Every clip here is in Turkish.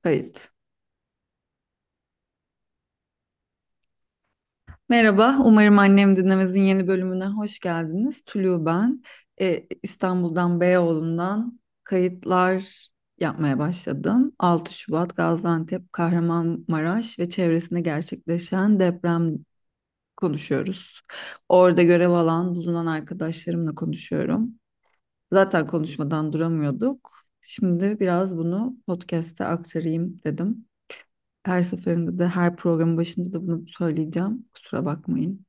Kayıt. Merhaba, umarım annem dinlemezin yeni bölümüne hoş geldiniz. Tülü ben. Ee, İstanbul'dan Beyoğlu'ndan kayıtlar yapmaya başladım. 6 Şubat Gaziantep, Kahramanmaraş ve çevresinde gerçekleşen deprem konuşuyoruz. Orada görev alan, bulunan arkadaşlarımla konuşuyorum. Zaten konuşmadan duramıyorduk. Şimdi biraz bunu podcast'e aktarayım dedim. Her seferinde de her programın başında da bunu söyleyeceğim. Kusura bakmayın.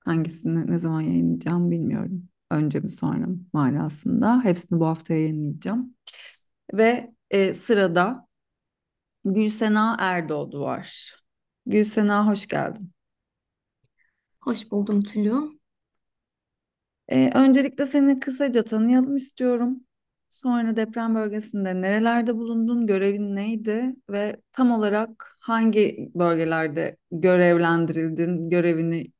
Hangisini ne zaman yayınlayacağım bilmiyorum. Önce mi sonra mı manasında. Hepsini bu hafta yayınlayacağım. Ve e, sırada Gülsena Erdoğdu var. Gülsena hoş geldin. Hoş buldum Tülü. E, öncelikle seni kısaca tanıyalım istiyorum. Sonra deprem bölgesinde nerelerde bulundun, görevin neydi ve tam olarak hangi bölgelerde görevlendirildin, görevini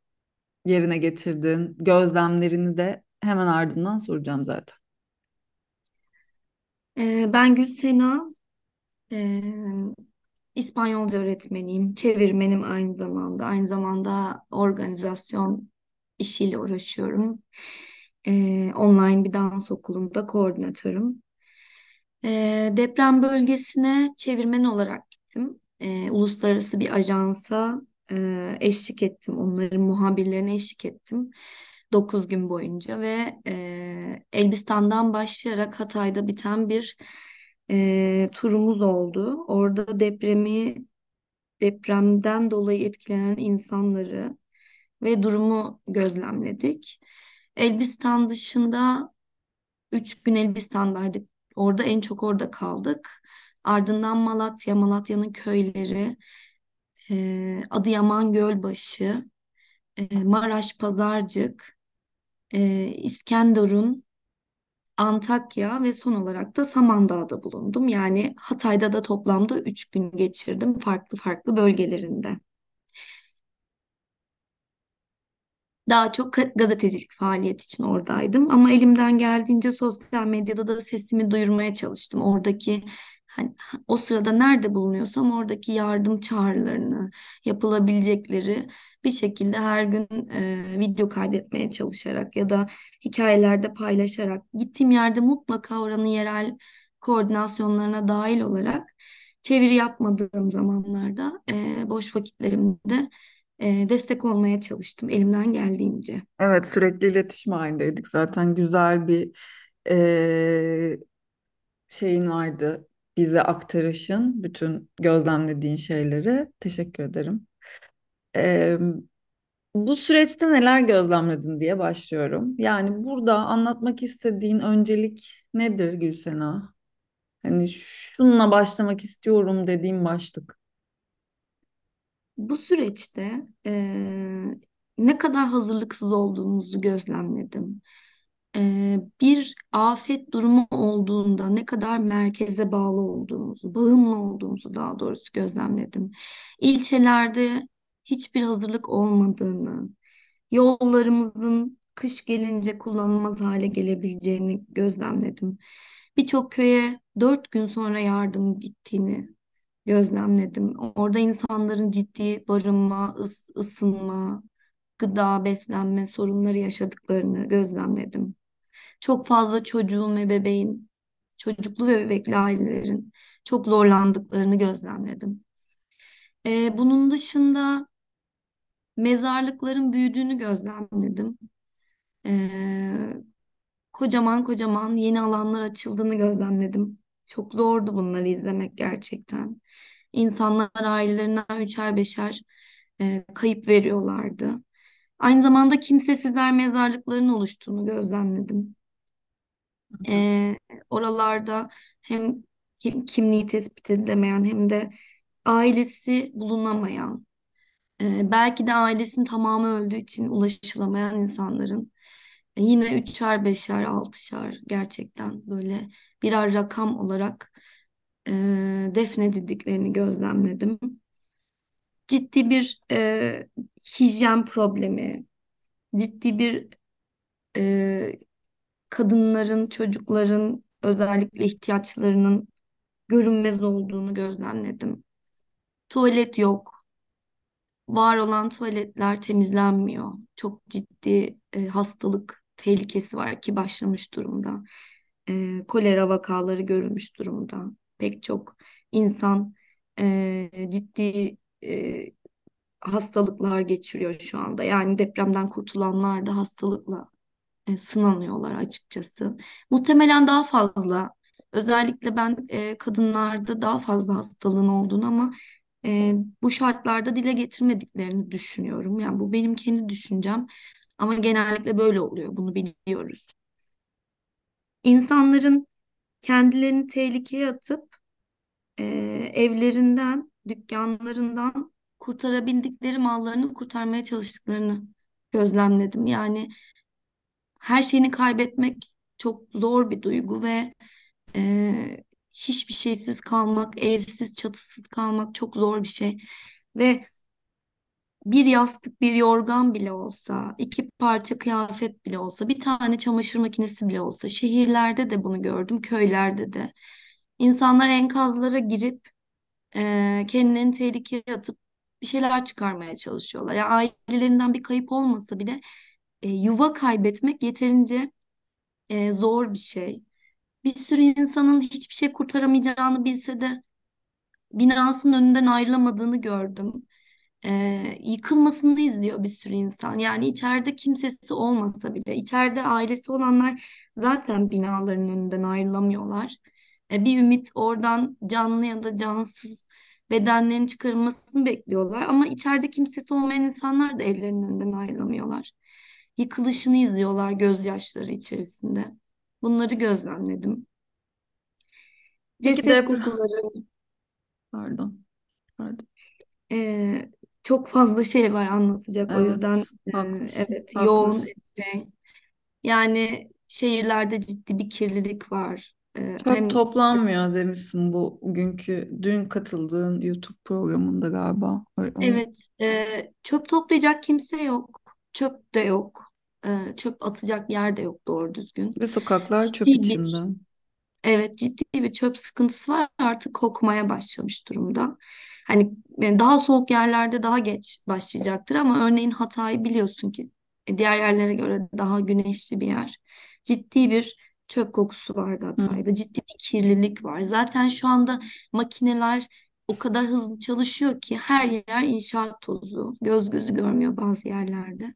yerine getirdin? Gözlemlerini de hemen ardından soracağım zaten. Ee, ben Gülsena, ee, İspanyolca öğretmeniyim, çevirmenim aynı zamanda. Aynı zamanda organizasyon işiyle uğraşıyorum. Ee, online bir dans okulunda koordinatörüm. Ee, deprem bölgesine çevirmen olarak gittim. Ee, uluslararası bir ajansa e, eşlik ettim. Onların muhabirlerine eşlik ettim. 9 gün boyunca ve e, Elbistan'dan başlayarak Hatay'da biten bir e, turumuz oldu. Orada depremi, depremden dolayı etkilenen insanları ve durumu gözlemledik. Elbistan dışında Üç gün Elbistan'daydık. Orada en çok orada kaldık. Ardından Malatya, Malatya'nın köyleri, e, Adıyaman Gölbaşı, e, Maraş Pazarcık, e, İskenderun, Antakya ve son olarak da Samandağ'da bulundum. Yani Hatay'da da toplamda üç gün geçirdim farklı farklı bölgelerinde. Daha çok gazetecilik faaliyet için oradaydım ama elimden geldiğince sosyal medyada da sesimi duyurmaya çalıştım. Oradaki hani o sırada nerede bulunuyorsam oradaki yardım çağrılarını, yapılabilecekleri bir şekilde her gün e, video kaydetmeye çalışarak ya da hikayelerde paylaşarak gittiğim yerde mutlaka oranın yerel koordinasyonlarına dahil olarak çeviri yapmadığım zamanlarda e, boş vakitlerimde e, destek olmaya çalıştım elimden geldiğince. Evet sürekli iletişim halindeydik. Zaten güzel bir eee, şeyin vardı. Bize aktarışın, bütün gözlemlediğin şeyleri. Teşekkür ederim. Eee, bu süreçte neler gözlemledin diye başlıyorum. Yani burada anlatmak istediğin öncelik nedir Gülsena? Hani şununla başlamak istiyorum dediğim başlık. Bu süreçte e, ne kadar hazırlıksız olduğumuzu gözlemledim. E, bir afet durumu olduğunda ne kadar merkeze bağlı olduğumuzu, bağımlı olduğumuzu daha doğrusu gözlemledim. İlçelerde hiçbir hazırlık olmadığını, yollarımızın kış gelince kullanılmaz hale gelebileceğini gözlemledim. Birçok köye dört gün sonra yardım gittiğini gözlemledim. Orada insanların ciddi barınma, ıs ısınma, gıda, beslenme sorunları yaşadıklarını gözlemledim. Çok fazla çocuğun ve bebeğin, çocuklu ve bebekli ailelerin çok zorlandıklarını gözlemledim. Ee, bunun dışında mezarlıkların büyüdüğünü gözlemledim. Ee, kocaman kocaman yeni alanlar açıldığını gözlemledim. Çok zordu bunları izlemek gerçekten. İnsanlar ailelerinden üçer beşer e, kayıp veriyorlardı. Aynı zamanda kimsesizler mezarlıklarının oluştuğunu gözlemledim. E, oralarda hem kim- kimliği tespit edilemeyen hem de ailesi bulunamayan, e, belki de ailesinin tamamı öldüğü için ulaşılamayan insanların e, yine üçer beşer altışar gerçekten böyle birer rakam olarak e, defnedildiklerini gözlemledim. ciddi bir e, hijyen problemi, ciddi bir e, kadınların, çocukların özellikle ihtiyaçlarının görünmez olduğunu gözlemledim. Tuvalet yok. Var olan tuvaletler temizlenmiyor. Çok ciddi e, hastalık tehlikesi var ki başlamış durumda. E, kolera vakaları görülmüş durumda. Pek çok insan e, ciddi e, hastalıklar geçiriyor şu anda. Yani depremden kurtulanlar da hastalıkla e, sınanıyorlar açıkçası. Muhtemelen daha fazla. Özellikle ben e, kadınlarda daha fazla hastalığın olduğunu ama e, bu şartlarda dile getirmediklerini düşünüyorum. Yani bu benim kendi düşüncem ama genellikle böyle oluyor. Bunu biliyoruz. İnsanların kendilerini tehlikeye atıp e, evlerinden, dükkanlarından kurtarabildikleri mallarını kurtarmaya çalıştıklarını gözlemledim. Yani her şeyini kaybetmek çok zor bir duygu ve e, hiçbir şeysiz kalmak, evsiz, çatısız kalmak çok zor bir şey. Ve bir yastık, bir yorgan bile olsa, iki parça kıyafet bile olsa, bir tane çamaşır makinesi bile olsa, şehirlerde de bunu gördüm, köylerde de. İnsanlar enkazlara girip e, kendilerini tehlikeye atıp bir şeyler çıkarmaya çalışıyorlar. Yani ailelerinden bir kayıp olmasa bile e, yuva kaybetmek yeterince e, zor bir şey. Bir sürü insanın hiçbir şey kurtaramayacağını bilse de binasının önünden ayrılamadığını gördüm. Ee, yıkılmasını izliyor bir sürü insan. Yani içeride kimsesi olmasa bile, içeride ailesi olanlar zaten binaların önünden ayrılamıyorlar. Ee, bir ümit oradan canlı ya da cansız bedenlerin çıkarılmasını bekliyorlar. Ama içeride kimsesi olmayan insanlar da evlerinin önünden ayrılamıyorlar. Yıkılışını izliyorlar gözyaşları içerisinde. Bunları gözlemledim. Peki Ceset deprem... kokuları, Pardon. Pardon. Ee, çok fazla şey var anlatacak. O yüzden Evet, e, haklısın. evet yoğun Haklısın. şey. Yani şehirlerde ciddi bir kirlilik var. Ee, Çöp hem toplanmıyor demişsin bu bugünkü dün katıldığın YouTube programında galiba. Öyle- Onu evet e, çöp toplayacak kimse yok. Çöp de yok. Çöp atacak yer de yok doğru düzgün. ve sokaklar çöp Ciddi bir içinde. Evet ciddi bir çöp sıkıntısı var artık kokmaya başlamış durumda. Hani e, daha soğuk yerlerde daha geç başlayacaktır ama örneğin Hatay biliyorsun ki e, diğer yerlere göre daha güneşli bir yer. Ciddi bir çöp kokusu vardı Hı. Hatay'da. Ciddi bir kirlilik var. Zaten şu anda makineler o kadar hızlı çalışıyor ki her yer inşaat tozu. Göz gözü görmüyor bazı yerlerde.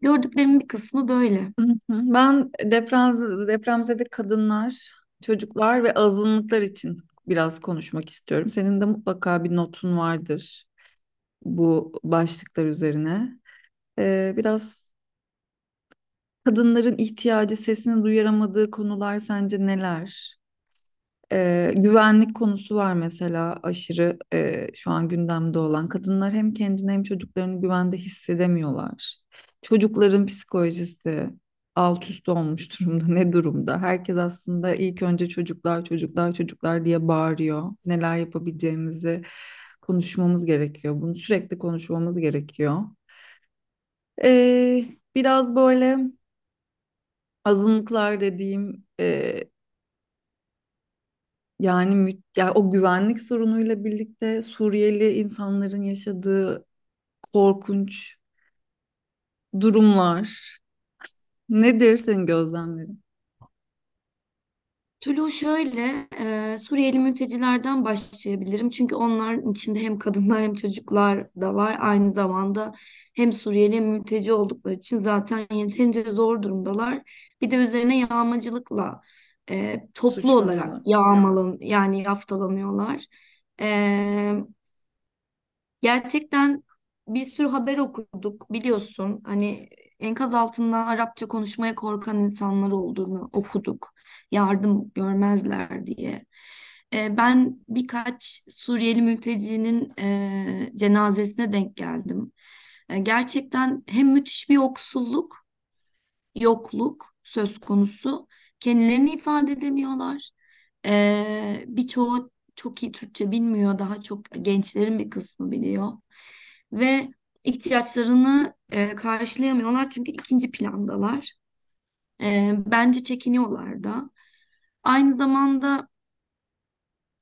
Gördüklerimin bir kısmı böyle. Ben deprem, depremzede kadınlar, çocuklar ve azınlıklar için biraz konuşmak istiyorum. Senin de mutlaka bir notun vardır bu başlıklar üzerine. Ee, biraz kadınların ihtiyacı, sesini duyuramadığı konular sence neler? Ee, güvenlik konusu var mesela aşırı e, şu an gündemde olan. Kadınlar hem kendini hem çocuklarını güvende hissedemiyorlar. Çocukların psikolojisi alt üst olmuş durumda. Ne durumda? Herkes aslında ilk önce çocuklar, çocuklar, çocuklar diye bağırıyor. Neler yapabileceğimizi konuşmamız gerekiyor. Bunu sürekli konuşmamız gerekiyor. Ee, biraz böyle azınlıklar dediğim e, Yani mü- ya o güvenlik sorunuyla birlikte Suriyeli insanların yaşadığı korkunç durumlar nedir senin gözlemlerin? Tulu şöyle, e, Suriyeli mültecilerden başlayabilirim. Çünkü onların içinde hem kadınlar hem çocuklar da var. Aynı zamanda hem Suriyeli hem mülteci oldukları için zaten yeterince zor durumdalar. Bir de üzerine yağmacılıkla e, toplu olarak yağmalan yani yaftalanıyorlar. E, Gerçekten bir sürü haber okuduk biliyorsun. Hani enkaz altında Arapça konuşmaya korkan insanlar olduğunu okuduk. Yardım görmezler diye. Ee, ben birkaç Suriyeli mültecinin e, cenazesine denk geldim. E, gerçekten hem müthiş bir yoksulluk, yokluk söz konusu. Kendilerini ifade edemiyorlar. Ee, birçoğu çok iyi Türkçe bilmiyor. Daha çok gençlerin bir kısmı biliyor. Ve ihtiyaçlarını e, karşılayamıyorlar çünkü ikinci plandalar. Ee, bence çekiniyorlar da. Aynı zamanda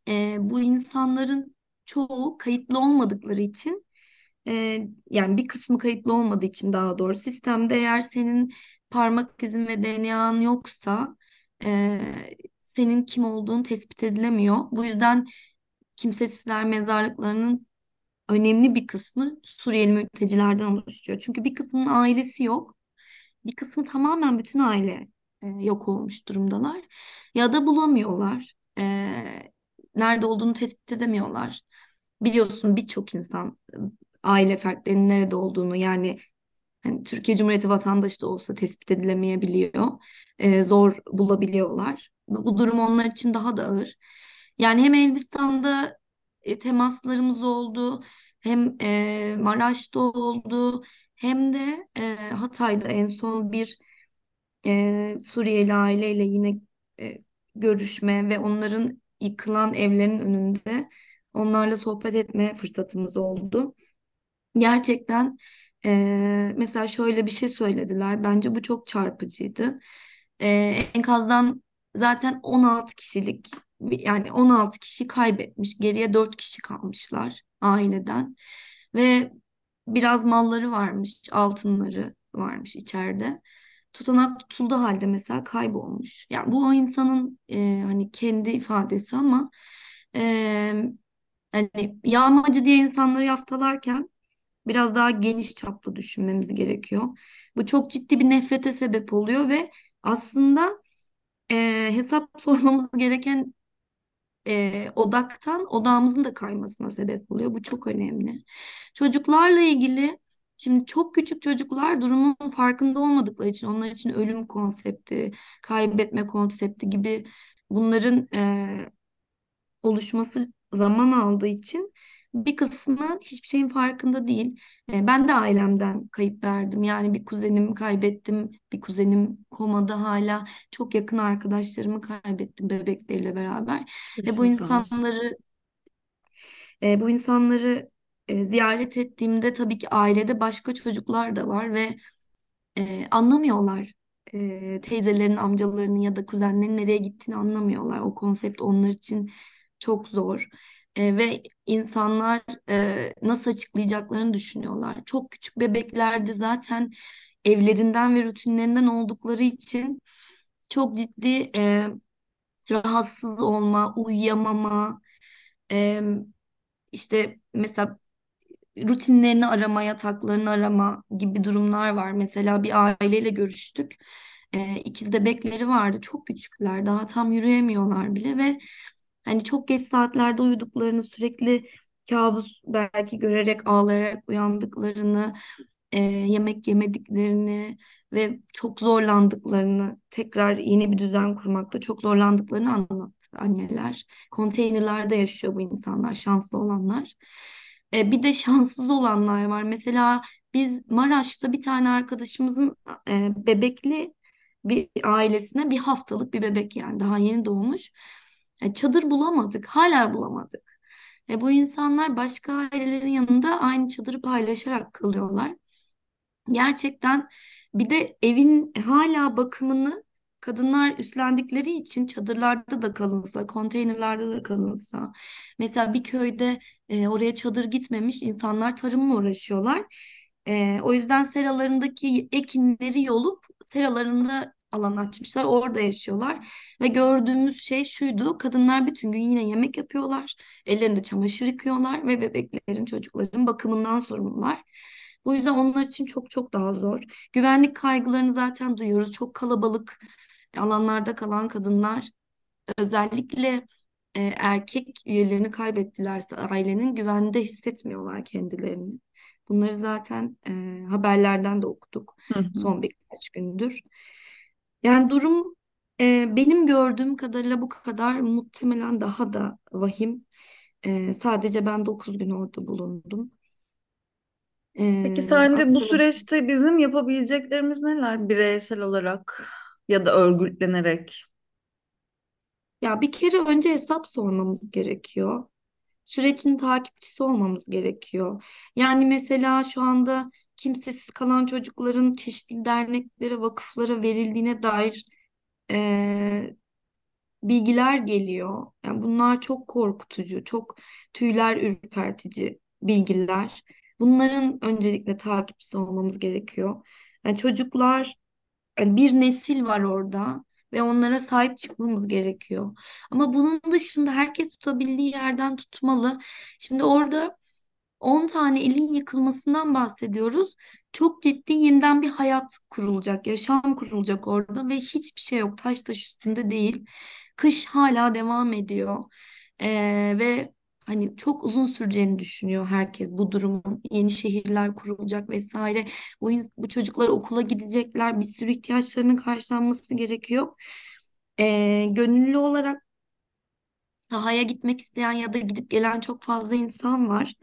e, bu insanların çoğu kayıtlı olmadıkları için e, yani bir kısmı kayıtlı olmadığı için daha doğru sistemde eğer senin parmak izin ve DNA'n yoksa e, senin kim olduğun tespit edilemiyor. Bu yüzden kimsesizler mezarlıklarının önemli bir kısmı Suriyeli mültecilerden oluşuyor. Çünkü bir kısmının ailesi yok. Bir kısmı tamamen bütün aile e, yok olmuş durumdalar. Ya da bulamıyorlar. E, nerede olduğunu tespit edemiyorlar. Biliyorsun birçok insan e, aile fertlerinin nerede olduğunu yani hani Türkiye Cumhuriyeti vatandaşı da olsa tespit edilemeyebiliyor. E, zor bulabiliyorlar. Bu, durum onlar için daha da ağır. Yani hem Elbistan'da e, temaslarımız oldu, hem e, Maraş'ta oldu, hem de e, Hatay'da en son bir e, Suriyeli aileyle yine e, görüşme ve onların yıkılan evlerin önünde onlarla sohbet etme fırsatımız oldu. Gerçekten e, mesela şöyle bir şey söylediler. Bence bu çok çarpıcıydı. E, enkazdan zaten 16 kişilik yani 16 kişi kaybetmiş. Geriye 4 kişi kalmışlar aileden. Ve biraz malları varmış, altınları varmış içeride. Tutanak tutulduğu halde mesela kaybolmuş. Yani bu o insanın e, hani kendi ifadesi ama e, hani yağmacı diye insanları yaftalarken biraz daha geniş çaplı düşünmemiz gerekiyor. Bu çok ciddi bir nefrete sebep oluyor ve aslında e, hesap sormamız gereken e, odaktan odağımızın da kaymasına sebep oluyor. Bu çok önemli. Çocuklarla ilgili şimdi çok küçük çocuklar durumun farkında olmadıkları için onlar için ölüm konsepti, kaybetme konsepti gibi bunların e, oluşması zaman aldığı için bir kısmı hiçbir şeyin farkında değil. E, ben de ailemden kayıp verdim. Yani bir kuzenimi kaybettim. Bir kuzenim komada hala. Çok yakın arkadaşlarımı kaybettim bebekleriyle beraber. Ve bu Başın sağ olsun. insanları e, bu insanları e, ziyaret ettiğimde tabii ki ailede başka çocuklar da var ve e, anlamıyorlar. E, teyzelerin, amcalarının ya da kuzenlerin nereye gittiğini anlamıyorlar. O konsept onlar için çok zor. E, ve insanlar e, nasıl açıklayacaklarını düşünüyorlar. Çok küçük bebeklerde zaten evlerinden ve rutinlerinden oldukları için çok ciddi e, rahatsız olma, uyuyamama, e, işte mesela rutinlerini arama, yataklarını arama gibi durumlar var. Mesela bir aileyle görüştük. E, ikiz bebekleri vardı. Çok küçükler. Daha tam yürüyemiyorlar bile ve hani çok geç saatlerde uyuduklarını, sürekli kabus belki görerek ağlayarak uyandıklarını, e, yemek yemediklerini ve çok zorlandıklarını, tekrar yeni bir düzen kurmakta çok zorlandıklarını anlattı anneler. Konteynerlerde yaşıyor bu insanlar, şanslı olanlar. E, bir de şanssız olanlar var. Mesela biz Maraş'ta bir tane arkadaşımızın e, bebekli bir ailesine bir haftalık bir bebek yani daha yeni doğmuş. E, çadır bulamadık, hala bulamadık. E, bu insanlar başka ailelerin yanında aynı çadırı paylaşarak kalıyorlar. Gerçekten bir de evin hala bakımını kadınlar üstlendikleri için çadırlarda da kalınsa, konteynerlarda da kalınsa. Mesela bir köyde e, oraya çadır gitmemiş insanlar tarımla uğraşıyorlar. E, o yüzden seralarındaki ekinleri yolup seralarında alan açmışlar. Orada yaşıyorlar. Ve gördüğümüz şey şuydu. Kadınlar bütün gün yine yemek yapıyorlar. Ellerinde çamaşır yıkıyorlar ve bebeklerin, çocukların bakımından sorumlular. Bu yüzden onlar için çok çok daha zor. Güvenlik kaygılarını zaten duyuyoruz. Çok kalabalık alanlarda kalan kadınlar özellikle e, erkek üyelerini kaybettilerse ailenin güvende hissetmiyorlar kendilerini. Bunları zaten e, haberlerden de okuduk Hı hı. son birkaç gündür. Yani durum e, benim gördüğüm kadarıyla bu kadar muhtemelen daha da vahim. E, sadece ben 9 gün orada bulundum. Peki E, sence bu süreçte bizim yapabileceklerimiz neler bireysel olarak ya da örgütlenerek? ya bir kere önce hesap sormamız gerekiyor. Sürecin takipçisi olmamız gerekiyor. Yani mesela şu anda kimsesiz kalan çocukların çeşitli derneklere, vakıflara verildiğine dair bilgiler geliyor. Yani bunlar çok korkutucu, çok tüyler ürpertici bilgiler. Bunların öncelikle takipçisi olmamız gerekiyor. Yani çocuklar, yani bir nesil var orada ve onlara sahip çıkmamız gerekiyor. Ama bunun dışında herkes tutabildiği yerden tutmalı. Şimdi orada 10 tane ilin yıkılmasından bahsediyoruz. Çok ciddi yeniden bir hayat kurulacak, yaşam kurulacak orada ve hiçbir şey yok. Taş taş üstünde değil. Kış hala devam ediyor. Ee, ve hani çok uzun süreceğini düşünüyor herkes bu durumun. Yeni şehirler kurulacak vesaire. Bu, bu çocuklar okula gidecekler. Bir sürü ihtiyaçlarının karşılanması gerekiyor. Ee, gönüllü olarak sahaya gitmek isteyen ya da gidip gelen çok fazla insan var.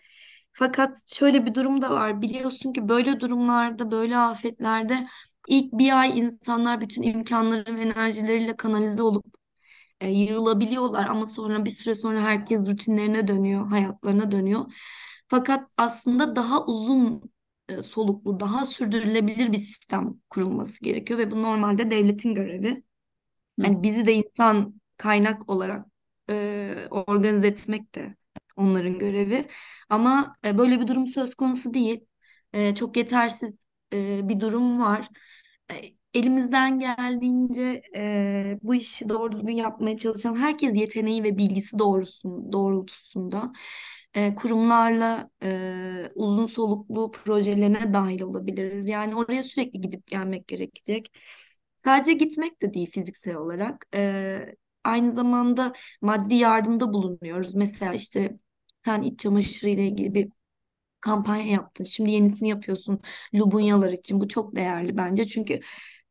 Fakat şöyle bir durum da var. Biliyorsun ki böyle durumlarda, böyle afetlerde ilk bir ay insanlar bütün imkanları ve enerjileriyle kanalize olup e, yığılabiliyorlar ama sonra bir süre sonra herkes rutinlerine dönüyor, hayatlarına dönüyor. Fakat aslında daha uzun e, soluklu, daha sürdürülebilir bir sistem kurulması gerekiyor ve bu normalde devletin görevi. Hı. Hani bizi de insan kaynak olarak e, organize etmek de onların görevi. Ama e, böyle bir durum söz konusu değil. E, çok yetersiz e, bir durum var. E, elimizden geldiğince e, bu işi doğru düzgün yapmaya çalışan herkes yeteneği ve bilgisi doğrusun, doğrultusunda e, kurumlarla e, uzun soluklu projelerine dahil olabiliriz. Yani oraya sürekli gidip gelmek gerekecek. Sadece gitmek de değil fiziksel olarak. Ee, aynı zamanda maddi yardımda bulunuyoruz. Mesela işte sen iç çamaşırı ile ilgili bir kampanya yaptın. Şimdi yenisini yapıyorsun Lubunyalar için. Bu çok değerli bence. Çünkü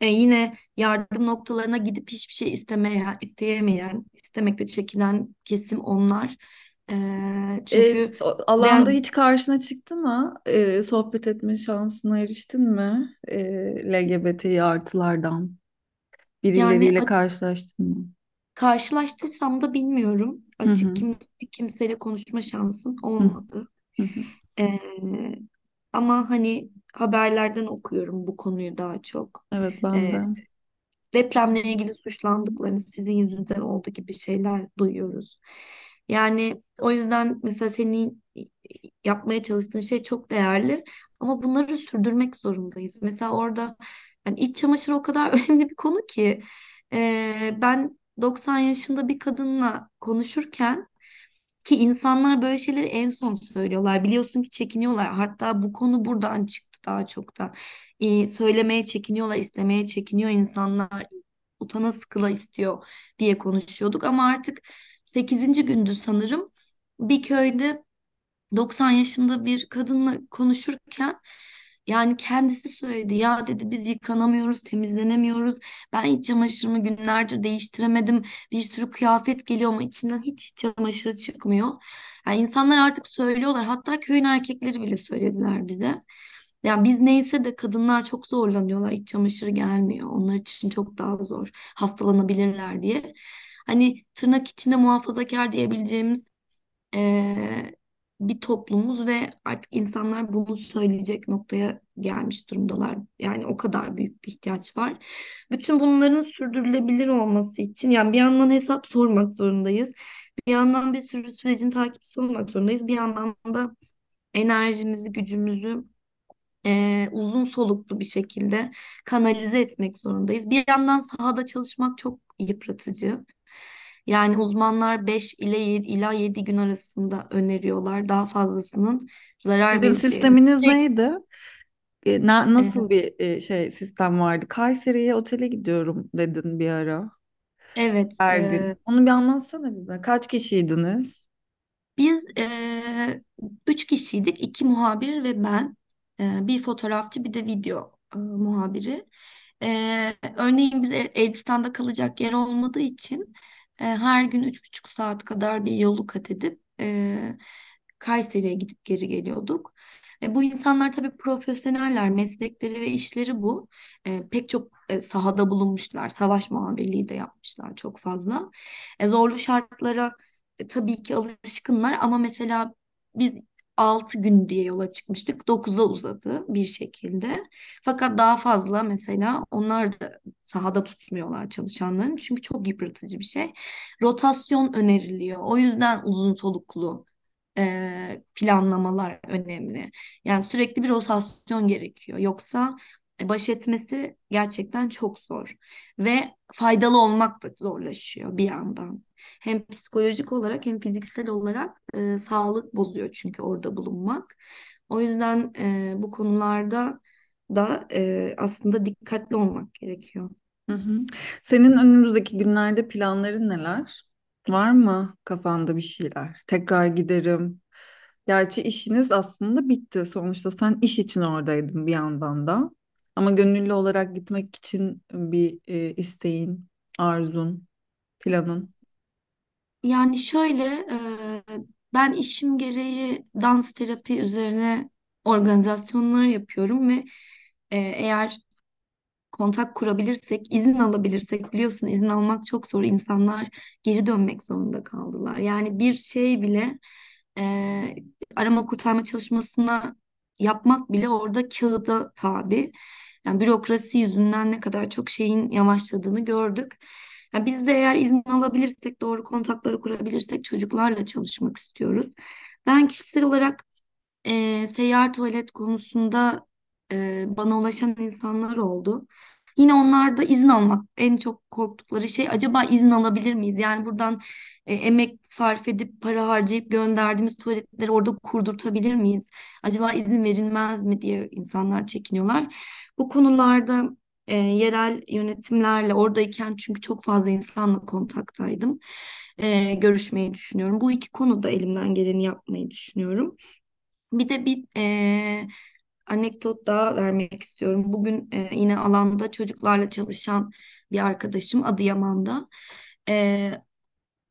e, yine yardım noktalarına gidip hiçbir şey istemeyen, isteyemeyen, istemekte çekinen kesim onlar. E, çünkü so- alanda ben hiç karşına çıktı mı? E, sohbet etme şansına eriştin mi? E, LGBT artılardan yani birileriyle karşılaştın mı? karşılaştıysam da bilmiyorum. Hı Açık hı. kim, kimseyle konuşma şansım Hı olmadı. hı. hı. Ee, ama hani haberlerden okuyorum bu konuyu daha çok. Evet ben Ee, de. depremle ilgili suçlandıklarını sizin yüzünden oldu gibi şeyler duyuyoruz. Yani o yüzden mesela senin yapmaya çalıştığın şey çok değerli ama bunları sürdürmek zorundayız. Mesela orada yani iç çamaşırı o kadar önemli bir konu ki e, ben 90 yaşında bir kadınla konuşurken ki insanlar böyle şeyleri en son söylüyorlar. Biliyorsun ki çekiniyorlar. Hatta bu konu buradan çıktı daha çok da. Ee, söylemeye çekiniyorlar, istemeye çekiniyor insanlar. Utana sıkıla istiyor diye konuşuyorduk. Ama artık sekizinci gündü sanırım. Bir köyde 90 yaşında bir kadınla konuşurken yani kendisi söyledi ya dedi biz yıkanamıyoruz, temizlenemiyoruz. Ben iç çamaşırımı günlerdir değiştiremedim. Bir sürü kıyafet geliyor ama içinden hiç iç çamaşırı çıkmıyor. Yani insanlar artık söylüyorlar. Hatta köyün erkekleri bile söylediler bize. Yani biz neyse de kadınlar çok zorlanıyorlar. İç çamaşırı gelmiyor. Onlar için çok daha zor. Hastalanabilirler diye. Hani tırnak içinde muhafazakar diyebileceğimiz eee, bir toplumuz ve artık insanlar bunu söyleyecek noktaya gelmiş durumdalar. Yani o kadar büyük bir ihtiyaç var. Bütün bunların sürdürülebilir olması için yani bir yandan hesap sormak zorundayız. Bir yandan bir sürü sürecin takipçisi olmak zorundayız. Bir yandan da enerjimizi, gücümüzü eee, uzun soluklu bir şekilde kanalize etmek zorundayız. Bir yandan sahada çalışmak çok yıpratıcı. Yani uzmanlar 5 ile 7, ila 7 gün arasında öneriyorlar. Daha fazlasının zarar Sizin vereceğini. sisteminiz Sürekli, neydi? E, na- nasıl bir e, şey sistem vardı? Kayseri'ye otele gidiyorum dedin bir ara. evet, Her e, gün. Onu bir anlatsana bize. Kaç kişiydiniz? biz e, üç kişiydik. iki muhabir ve ben. E, bir fotoğrafçı bir de video e, muhabiri. E, örneğin biz El- Elbistan'da kalacak yer olmadığı için her gün üç buçuk saat kadar bir yolu kat edip e, Kayseri'ye gidip geri geliyorduk. E, bu insanlar tabii profesyoneller, meslekleri ve işleri bu. E, pek çok e, sahada bulunmuşlar, savaş muhabirliği de yapmışlar çok fazla. E, zorlu şartlara e, tabii ki alışkınlar ama mesela biz 6 gün diye yola çıkmıştık. 9'a uzadı bir şekilde. Fakat daha fazla mesela onlar da sahada tutmuyorlar çalışanların. Çünkü çok yıpratıcı bir şey. Rotasyon öneriliyor. O yüzden uzun soluklu e, planlamalar önemli. Yani sürekli bir rotasyon gerekiyor. Yoksa baş etmesi gerçekten çok zor ve faydalı olmak da zorlaşıyor bir yandan. Hem psikolojik olarak hem fiziksel olarak e, sağlık bozuyor çünkü orada bulunmak. O yüzden e, bu konularda da e, aslında dikkatli olmak gerekiyor. Hı hı. Senin önümüzdeki günlerde planların neler? Var mı kafanda bir şeyler? Tekrar giderim. Gerçi işiniz aslında bitti. Sonuçta sen iş için oradaydın bir yandan da. Ama gönüllü olarak gitmek için bir e, isteğin, arzun, planın. Yani şöyle, e, ben işim gereği dans terapi üzerine organizasyonlar yapıyorum ve e, eğer kontak kurabilirsek, izin alabilirsek, biliyorsun izin almak çok zor. İnsanlar geri dönmek zorunda kaldılar. Yani bir şey bile e, arama kurtarma çalışmasına yapmak bile orada kağıda tabi. Yani bürokrasi yüzünden ne kadar çok şeyin yavaşladığını gördük. Yani biz de eğer izin alabilirsek, doğru kontakları kurabilirsek çocuklarla çalışmak istiyoruz. Ben kişisel olarak e, seyyar tuvalet konusunda e, bana ulaşan insanlar oldu. Yine onlar da izin almak en çok korktukları şey acaba izin alabilir miyiz? Yani buradan e, emek sarf edip para harcayıp gönderdiğimiz tuvaletleri orada kurdurtabilir miyiz? Acaba izin verilmez mi diye insanlar çekiniyorlar. Bu konularda e, yerel yönetimlerle oradayken çünkü çok fazla insanla kontaktaydım. E, görüşmeyi düşünüyorum. Bu iki konuda elimden geleni yapmayı düşünüyorum. Bir de bir e, anekdot daha vermek istiyorum. Bugün e, yine alanda çocuklarla çalışan bir arkadaşım Adıyaman'da. E,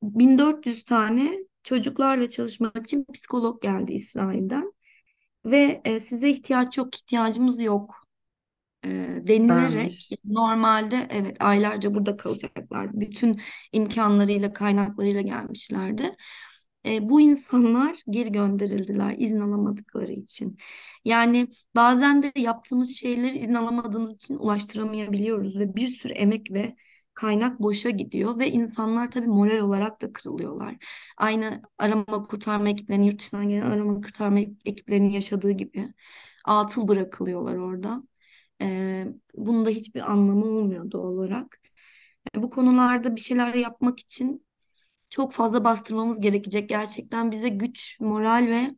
1400 tane çocuklarla çalışmak için psikolog geldi İsrail'den. Ve e, size ihtiyaç yok, ihtiyacımız yok e, denilerek Vermiş. normalde evet aylarca burada kalacaklar. Bütün imkanlarıyla, kaynaklarıyla gelmişlerdi. E, bu insanlar geri gönderildiler izin alamadıkları için. Yani bazen de yaptığımız şeyleri izin alamadığımız için ulaştıramayabiliyoruz ve bir sürü emek ve kaynak boşa gidiyor ve insanlar tabii moral olarak da kırılıyorlar. Aynı arama kurtarma ekiplerinin yurt dışından gelen arama kurtarma ekiplerinin yaşadığı gibi atıl bırakılıyorlar orada. Ee, bunun da hiçbir anlamı olmuyor doğal olarak. Bu konularda bir şeyler yapmak için çok fazla bastırmamız gerekecek. Gerçekten bize güç, moral ve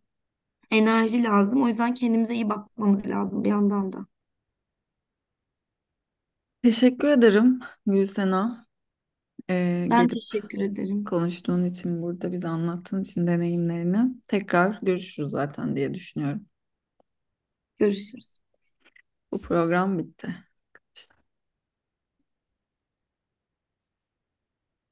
enerji lazım. O yüzden kendimize iyi bakmamız lazım bir yandan da. Teşekkür ederim Gülsena. Ee, Ben gelip teşekkür ederim. konuştuğun için burada bize anlattığın için deneyimlerini. Tekrar görüşürüz zaten diye düşünüyorum. Görüşürüz. Bu program bitti.